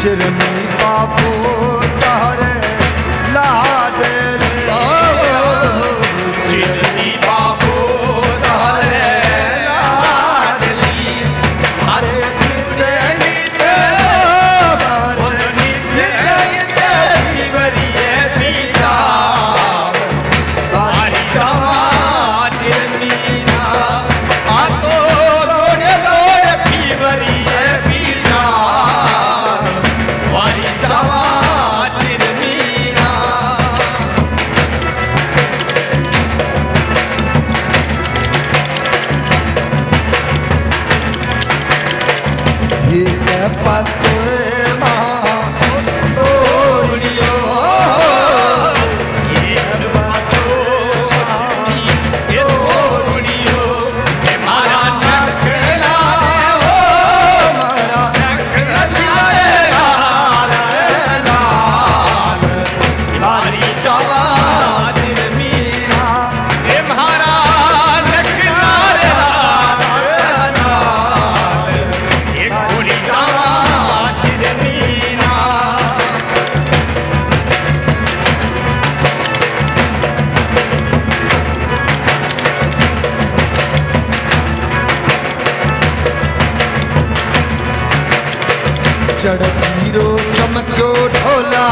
चिरमी बाबू सहरे ला பார்த்து चढ़ पीरो ढोला।